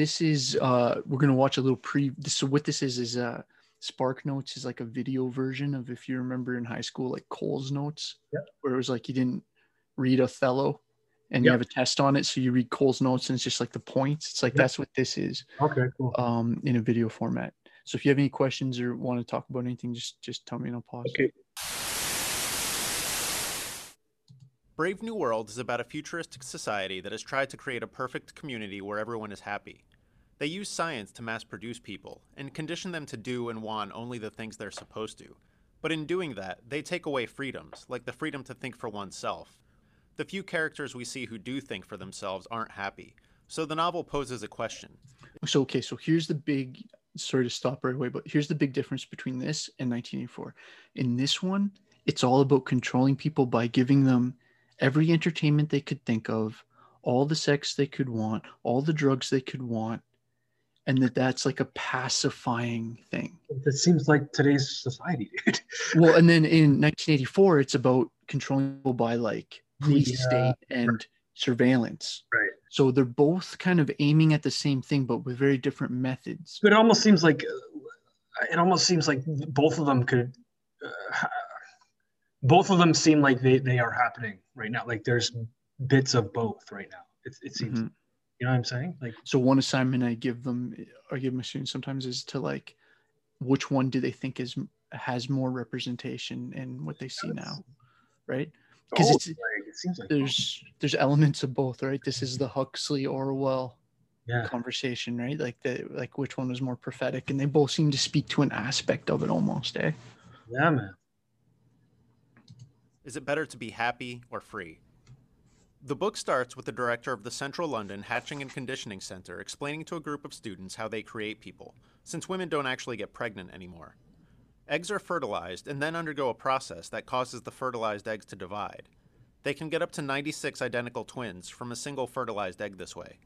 this is uh we're gonna watch a little pre this so what this is is uh SparkNotes is like a video version of if you remember in high school like Coles Notes Yeah. where it was like you didn't read othello and you have a test on it so you read Coles Notes and it's just like the points it's like Yeah. that's what this is Okay, cool. um in a video format so if you have any questions or want to talk about anything just just tell me and i'll pause Okay. Brave New World is about a futuristic society that has tried to create a perfect community where everyone is happy. They use science to mass produce people and condition them to do and want only the things they're supposed to. But in doing that, they take away freedoms, like the freedom to think for oneself. The few characters we see who do think for themselves aren't happy, so the novel poses a question so okay so here's the big sorry to stop right away but here's the big difference between this and 1984 in this one it's all about controlling people by giving them every entertainment they could think of all the sex they could want all the drugs they could want and that that's like a pacifying thing That seems like today's society, dude. well and then in 1984 it's about controlling people by like police Yeah, state and surveillance Right. so they're both kind of aiming at the same thing but with very different methods But it almost seems like it almost seems like both of them could. Uh, both of them seem like they, they are happening right now. Like there's bits of both right now. It, it seems. Mhm. You know what I'm saying? Like So one assignment I give them, I give my students sometimes is to like, which one do they think is has more representation in what they see now, right? Because it's like, it seems like there's there's elements of both, right? This is the Huxley Orwell yeah. conversation, right? Like the like which one was more prophetic, and they both seem to speak to an aspect of it almost, eh? Yeah, man. Is it better to be happy or free? The book starts with the director of the Central London Hatching and Conditioning Center explaining to a group of students how they create people, since women don't actually get pregnant anymore. Eggs are fertilized and then undergo a process that causes the fertilized eggs to divide. They can get up to 96 identical twins from a single fertilized egg this way.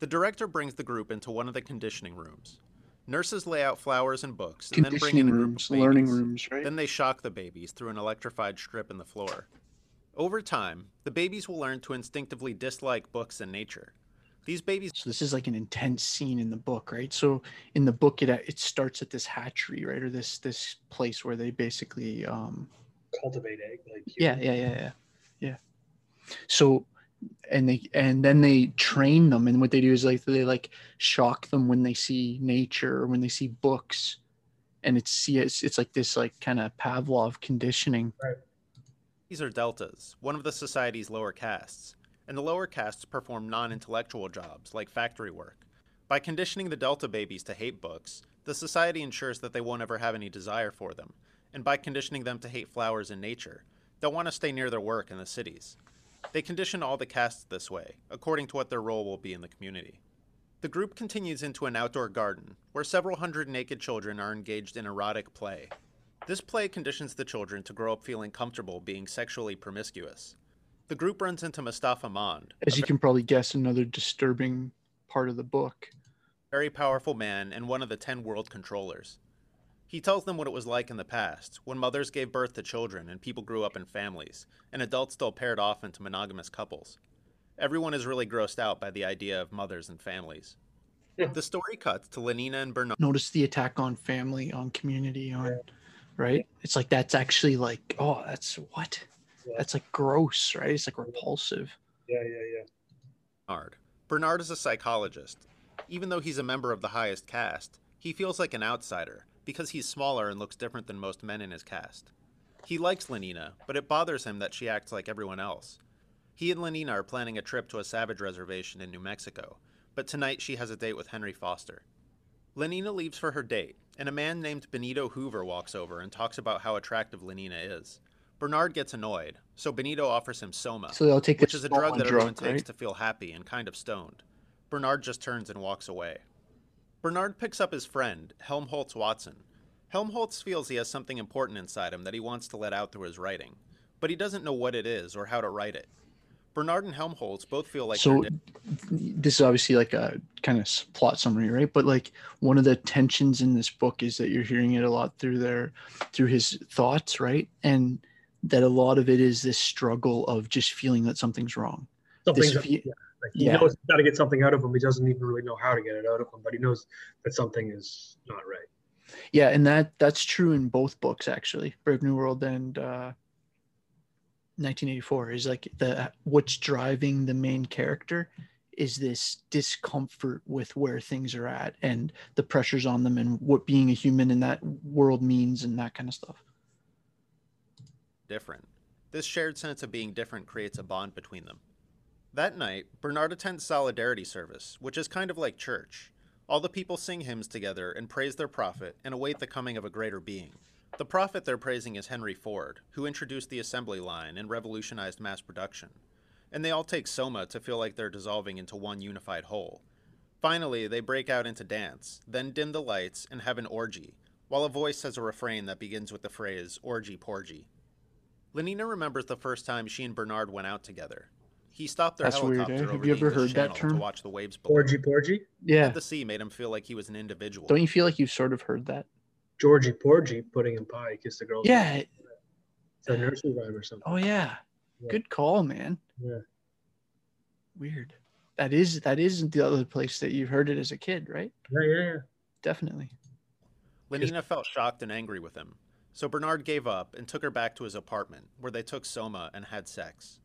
The director brings the group into one of the conditioning rooms. Nurses lay out flowers and books and then bring in Conditioning a group rooms, learning rooms, right? Then they shock the babies through an electrified strip in the floor. Over time, the babies will learn to instinctively dislike books and nature. These babies So this is like an intense scene in the book, right? So in the book, it it starts at this hatchery, right, or this this place where they basically um, Cultivate egg. Like yeah yeah yeah yeah yeah so and they and then they train them and what they do is like they like shock them when they see nature or when they see books and it's see it's, it's like this like kind of pavlov conditioning are deltas, one of the society's lower castes, and the lower castes perform non intellectual jobs like factory work. By conditioning the delta babies to hate books, the society ensures that they won't ever have any desire for them, and by conditioning them to hate flowers and nature, they'll want to stay near their work in the cities. They condition all the castes this way, according to what their role will be in the community. The group continues into an outdoor garden, where several hundred naked children are engaged in erotic play. This play conditions the children to grow up feeling comfortable being sexually promiscuous. The group runs into Mustafa Mond, as you can probably guess another disturbing part of the book very powerful man and one of the ten world controllers. He tells them what it was like in the past, when mothers gave birth to children and people grew up in families, and adults still paired off into monogamous couples. Everyone is really grossed out by the idea of mothers and families. Yeah. The story cuts to Lenina and Bernard. notice the attack on family on community on Yeah. Right it's like that's actually like oh that's what Yeah. that's like gross right it's like repulsive Yeah, yeah, yeah. Bernard. Bernard is a psychologist. Even though he's a member of the highest caste, he feels like an outsider because he's smaller and looks different than most men in his caste. He likes Lenina, but it bothers him that she acts like everyone else. He and Lenina are planning a trip to a savage reservation in New Mexico, but tonight she has a date with Henry Foster. Lenina leaves for her date, and a man named Benito Hoover walks over and talks about how attractive Lenina is. Bernard gets annoyed, so Benito offers him Soma so they'll take which is a drug that everyone drug, takes right? to feel happy and kind of stoned. Bernard just turns and walks away. Bernard picks up his friend, Helmholtz Watson. Helmholtz feels he has something important inside him that he wants to let out through his writing, but he doesn't know what it is or how to write it. Bernard and Helmholtz both feel like so this is obviously like a kind of plot summary right but like one of the tensions in this book is that you're hearing it a lot through their through his thoughts right and that a lot of it is this struggle of just feeling that something's wrong Something's This fe- yeah, Like he Yeah. knows he's got to get something out of him. He doesn't even really know how to get it out of him, but he knows that something is not right. Yeah, and that that's true in both books actually, Brave New World and uh, 1984. Is like the what's driving the main character is this discomfort with where things are at and the pressures on them and what being a human in that world means and that kind of stuff. different. This shared sense of being different creates a bond between them. That night, Bernard attends Solidarity Service, which is kind of like church. All the people sing hymns together and praise their prophet and await the coming of a greater being. The prophet they're praising is Henry Ford, who introduced the assembly line and revolutionized mass production. And they all take soma to feel like they're dissolving into one unified whole. Finally, they break out into dance, then dim the lights and have an orgy, while a voice says a refrain that begins with the phrase orgy porgy. Lenina remembers the first time she and Bernard went out together. He stopped their That's weird, helicopter eh? Have over you the ever English heard that Channel term? to watch the waves below. Porgy, Porgy, Yeah. The sea made him feel like he was an individual. Don't you feel like you've sort of heard that? Georgie, Porgy, pudding and pie, kiss the girls. Yeah. it's a nursery rhyme or something. Oh yeah. Yeah. Good call, man. Yeah. Weird. That is that isn't the other place that you heard it as a kid, right? Yeah, yeah, yeah. Definitely. Lenina felt shocked and angry with him, so Bernard gave up and took her back to his apartment, where they took Soma and had sex.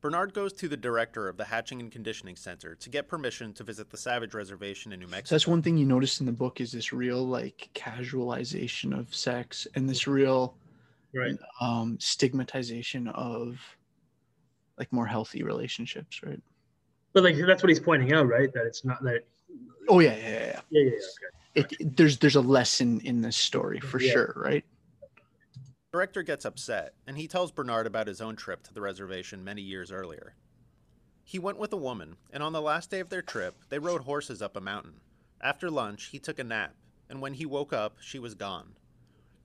Bernard goes to the director of the Hatching and Conditioning Center to get permission to visit the Savage Reservation in New Mexico. So that's one thing you notice in the book is this real like casualization of sex and this real Right. um stigmatization of like more healthy relationships, right? But like that's what he's pointing out, right? That it's not that. Oh yeah, yeah, yeah. Yeah, yeah, yeah. Okay. It, there's there's a lesson in this story for Yeah. sure, right? Director gets upset, and he tells Bernard about his own trip to the reservation many years earlier. He went with a woman, and on the last day of their trip, they rode horses up a mountain. After lunch, he took a nap, and when he woke up, she was gone.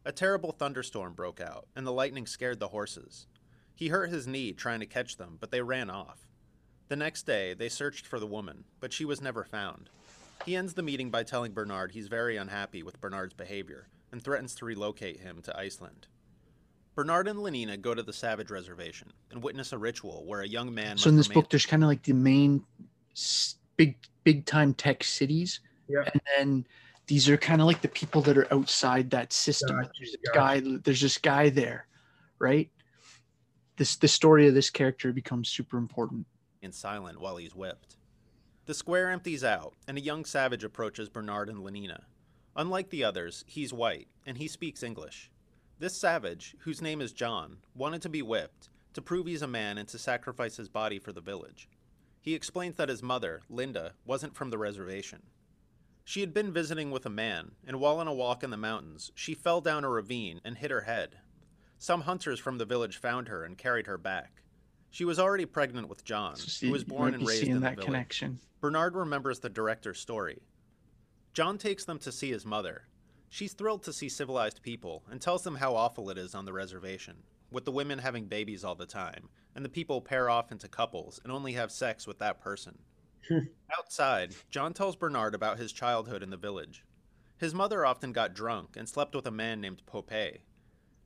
A terrible thunderstorm broke out, and the lightning scared the horses. He hurt his knee trying to catch them, but they ran off. The next day, they searched for the woman, but she was never found. He ends the meeting by telling Bernard he's very unhappy with Bernard's behavior and threatens to relocate him to Iceland. Bernard and Lenina go to the Savage Reservation and witness a ritual where a young man. So in this remain- book, there's kind of like the main big big time tech cities, Yeah. and then these are kind of like the people that are outside that system. Gotcha, There's this gotcha. guy. There's this guy there, right? This the story of this character becomes super important. and silent while he's whipped. The square empties out, and a young savage approaches Bernard and Lenina. Unlike the others, he's white, and he speaks English. This savage, whose name is John, wanted to be whipped, to prove he's a man and to sacrifice his body for the village. He explains that his mother, Linda, wasn't from the reservation. She had been visiting with a man, and while on a walk in the mountains, she fell down a ravine and hit her head. Some hunters from the village found her and carried her back. She was already pregnant with John, So see, who was born and raised in the that village. connection. Bernard remembers the director's story. John takes them to see his mother. She's thrilled to see civilized people and tells them how awful it is on the reservation, with the women having babies all the time, and the people pair off into couples and only have sex with that person. Hmm. Outside, John tells Bernard about his childhood in the village. His mother often got drunk and slept with a man named Popé.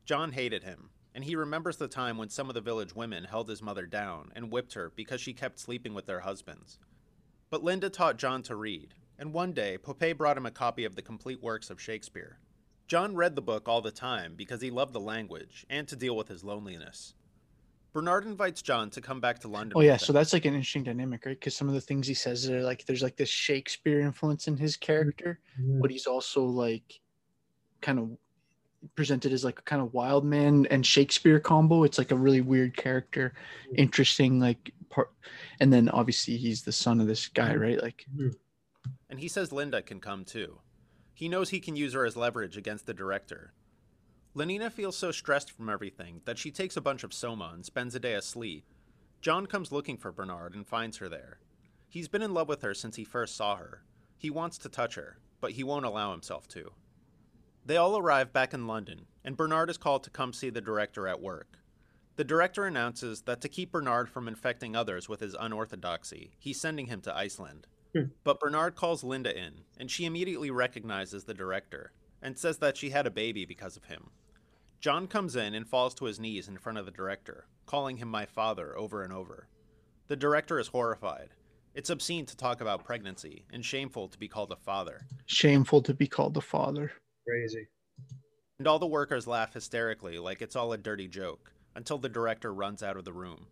John hated him, and he remembers the time when some of the village women held his mother down and whipped her because she kept sleeping with their husbands. But Linda taught John to read, and one day Popé brought him a copy of the complete works of Shakespeare. John read the book all the time because he loved the language and to deal with his loneliness. Bernard invites John to come back to London. Oh yeah, so that's like an interesting dynamic, right? Because some of the things he says are like there's like this Shakespeare influence in his character, Mhm. but he's also like kind of presented as like a kind of wild man and Shakespeare combo. It's like a really weird character, interesting like part. And then obviously he's the son of this guy, right? Like and he says Linda can come too. He knows he can use her as leverage against the director. Lenina feels so stressed from everything that she takes a bunch of soma and spends a day asleep. John comes looking for Bernard and finds her there. He's been in love with her since he first saw her. He wants to touch her, but he won't allow himself to. They all arrive back in London, and Bernard is called to come see the director at work. The director announces that to keep Bernard from infecting others with his unorthodoxy, he's sending him to Iceland. Hmm. But Bernard calls Linda in, and she immediately recognizes the director and says that she had a baby because of him. John comes in and falls to his knees in front of the director, calling him my father over and over. The director is horrified. It's obscene to talk about pregnancy and shameful to be called a father. Shameful to be called the father. Crazy. And all the workers laugh hysterically like it's all a dirty joke until the director runs out of the room.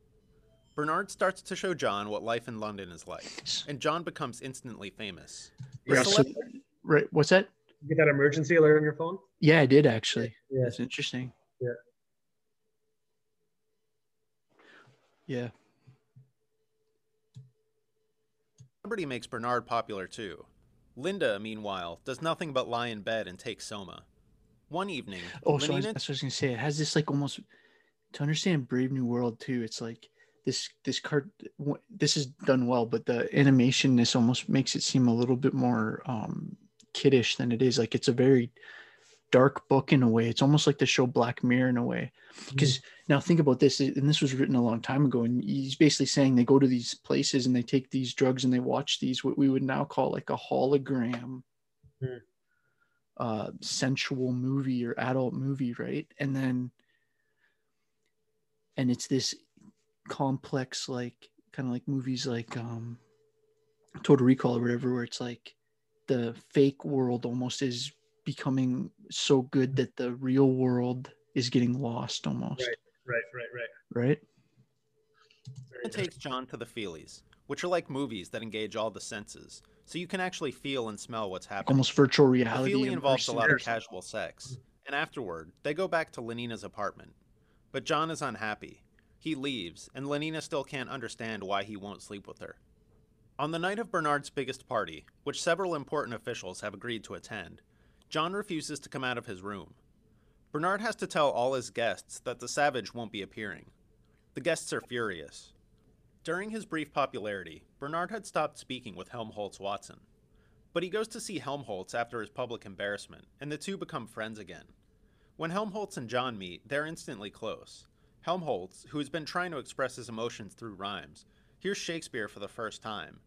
Bernard starts to show John what life in London is like, and John becomes instantly famous. The Yeah, so- Right. What's that? You get that emergency alert on your phone? Yeah, I did actually. Yeah. That's interesting. Yeah. Yeah. Celebrity makes Bernard popular too. Linda, meanwhile, does nothing but lie in bed and take Soma. One evening, Oh, so I was, that's what I was gonna say. It has this like almost to understand Brave New World too. It's like this this card. This is done well, but the animation this almost makes it seem a little bit more um kiddish than it is. Like it's a very dark book in a way. It's almost like the show Black Mirror in a way. Because now think about this, and this was written a long time ago, and he's basically saying they go to these places and they take these drugs and they watch these what we would now call like a hologram, Hmm. uh, sensual movie or adult movie, right? And then, and it's this complex, like kind of like movies like um, Total Recall or whatever, where it's like the fake world almost is becoming so good that the real world is getting lost almost Right, right, right. right Very It takes John to the feelies, which are like movies that engage all the senses, so you can actually feel and smell what's happening. almost virtual reality The reality feeling involves a lot of casual sex, and afterward, they go back to Lenina's apartment. But John is unhappy. He leaves, and Lenina still can't understand why he won't sleep with her. On the night of Bernard's biggest party, which several important officials have agreed to attend, John refuses to come out of his room. Bernard has to tell all his guests that the savage won't be appearing. The guests are furious. During his brief popularity, Bernard had stopped speaking with Helmholtz Watson. But he goes to see Helmholtz after his public embarrassment, and the two become friends again. When Helmholtz and John meet, they're instantly close. Helmholtz, who has been trying to express his emotions through rhymes, hears Shakespeare for the first time.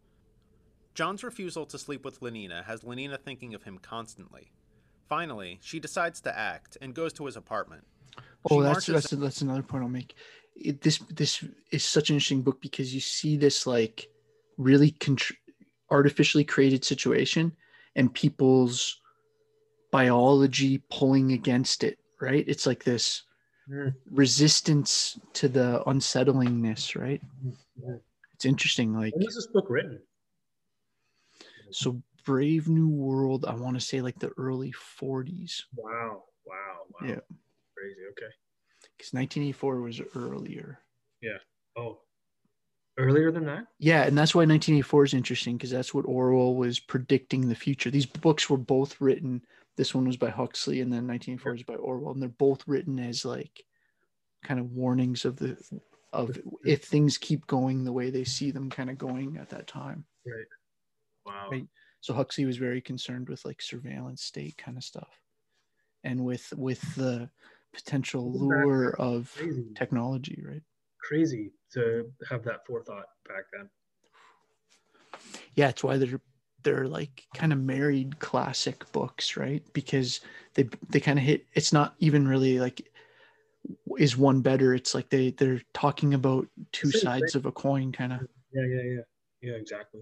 John's refusal to sleep with Lenina has Lenina thinking of him constantly. Finally, she decides to act and goes to his apartment. oh She that's that's that's another point i'll make it, this this is such an interesting book because you see this like really contr- artificially created situation and people's biology pulling against it right it's like this Mm. resistance to the unsettlingness right Mhm. it's interesting like When was this book written? so brave new world i want to say like the early 40s Wow, wow, wow. Yeah. Crazy. Okay. because 1984 was earlier Yeah. Oh, earlier than that? yeah and that's why 1984 is interesting because that's what orwell was predicting the future these books were both written this one was by huxley and then 1984 is by orwell and they're both written as like kind of warnings of the of if things keep going the way they see them kind of going at that time Right. Wow. Right. so huxley was very concerned with like surveillance state kind of stuff and with with the potential lure of Crazy. technology right Crazy to have that forethought back then. yeah it's why they're they're like kind of married classic books right because they they kind of hit it's not even really like is one better it's like they they're talking about two Same sides of a coin kind of Yeah, yeah, yeah. Yeah, exactly.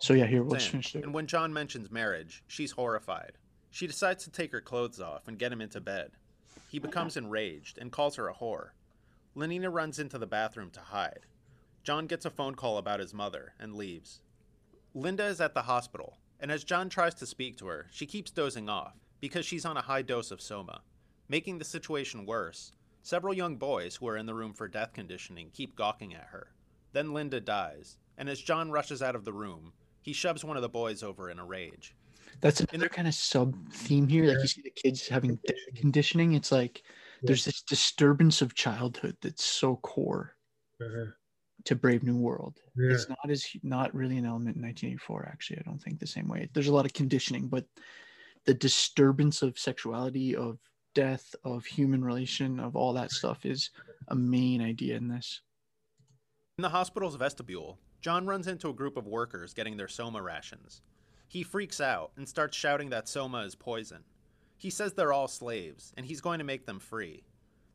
so yeah here we'll finish there and when John mentions marriage, she's horrified. She decides to take her clothes off and get him into bed. He becomes enraged and calls her a whore. Lenina runs into the bathroom to hide. John gets a phone call about his mother and leaves. Linda is at the hospital, and as John tries to speak to her, she keeps dozing off because she's on a high dose of soma. Making the situation worse, several young boys who are in the room for death conditioning keep gawking at her. Then Linda dies, and as John rushes out of the room, he shoves one of the boys over in a rage. that's another kind of sub theme here like you see the kids having death conditioning it's like there's this disturbance of childhood that's so core Uh-huh. To brave new world Yeah. it's not as not really an element in 1984 actually i don't think the same way there's a lot of conditioning but the disturbance of sexuality of death of human relation of all that stuff is a main idea in this In the hospital's vestibule, John runs into a group of workers getting their soma rations. He freaks out and starts shouting that soma is poison. He says they're all slaves, and he's going to make them free.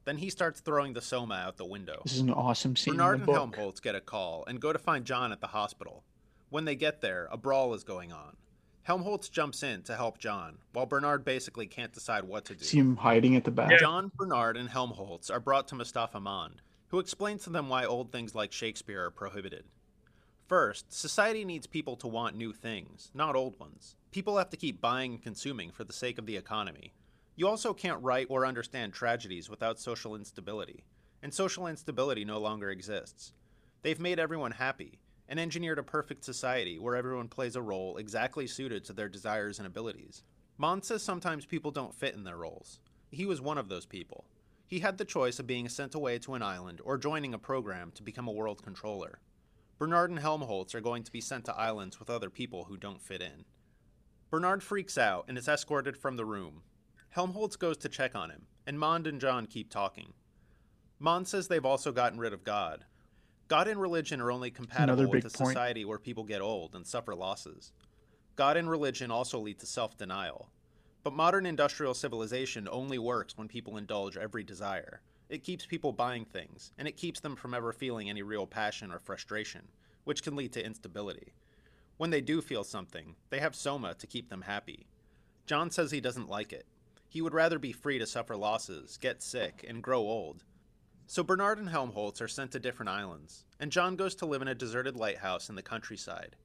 Then he starts throwing the Soma out the window. This is an awesome scene. Bernard in the and book. Helmholtz get a call and go to find John at the hospital. When they get there, a brawl is going on. Helmholtz jumps in to help John, while Bernard basically can't decide what to do. See him hiding at the back. John, Bernard, and Helmholtz are brought to Mustafa Mond, who explains to them why old things like Shakespeare are prohibited. First, society needs people to want new things, not old ones. People have to keep buying and consuming for the sake of the economy. You also can't write or understand tragedies without social instability, and social instability no longer exists. They've made everyone happy and engineered a perfect society where everyone plays a role exactly suited to their desires and abilities. Mond says sometimes people don't fit in their roles. He was one of those people. He had the choice of being sent away to an island or joining a program to become a world controller. Bernard and Helmholtz are going to be sent to islands with other people who don't fit in. Bernard freaks out and is escorted from the room. Helmholtz goes to check on him, and Mond and John keep talking. Mond says they've also gotten rid of God. God and religion are only compatible with a point. society where people get old and suffer losses. God and religion also lead to self denial. But modern industrial civilization only works when people indulge every desire. It keeps people buying things, and it keeps them from ever feeling any real passion or frustration, which can lead to instability. When they do feel something, they have Soma to keep them happy. John says he doesn't like it. He would rather be free to suffer losses, get sick, and grow old. So Bernard and Helmholtz are sent to different islands, and John goes to live in a deserted lighthouse in the countryside.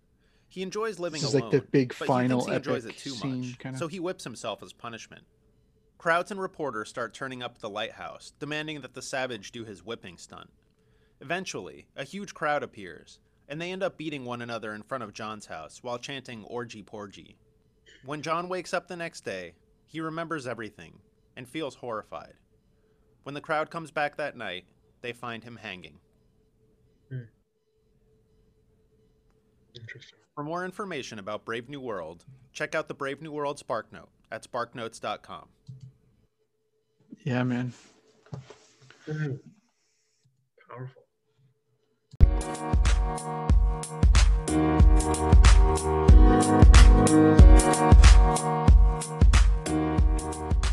He enjoys living This is alone, like the big but final he he enjoys it too much, kinda. so he whips himself as punishment. Crowds and reporters start turning up at the lighthouse, demanding that the savage do his whipping stunt. Eventually, a huge crowd appears, and they end up beating one another in front of John's house while chanting Orgy Porgy. When John wakes up the next day, he remembers everything and feels horrified. When the crowd comes back that night, they find him hanging. Hmm. Interesting. For more information about Brave New World, check out the Brave New World SparkNote at sparknotes.com. Yeah, man. Hmm. Powerful you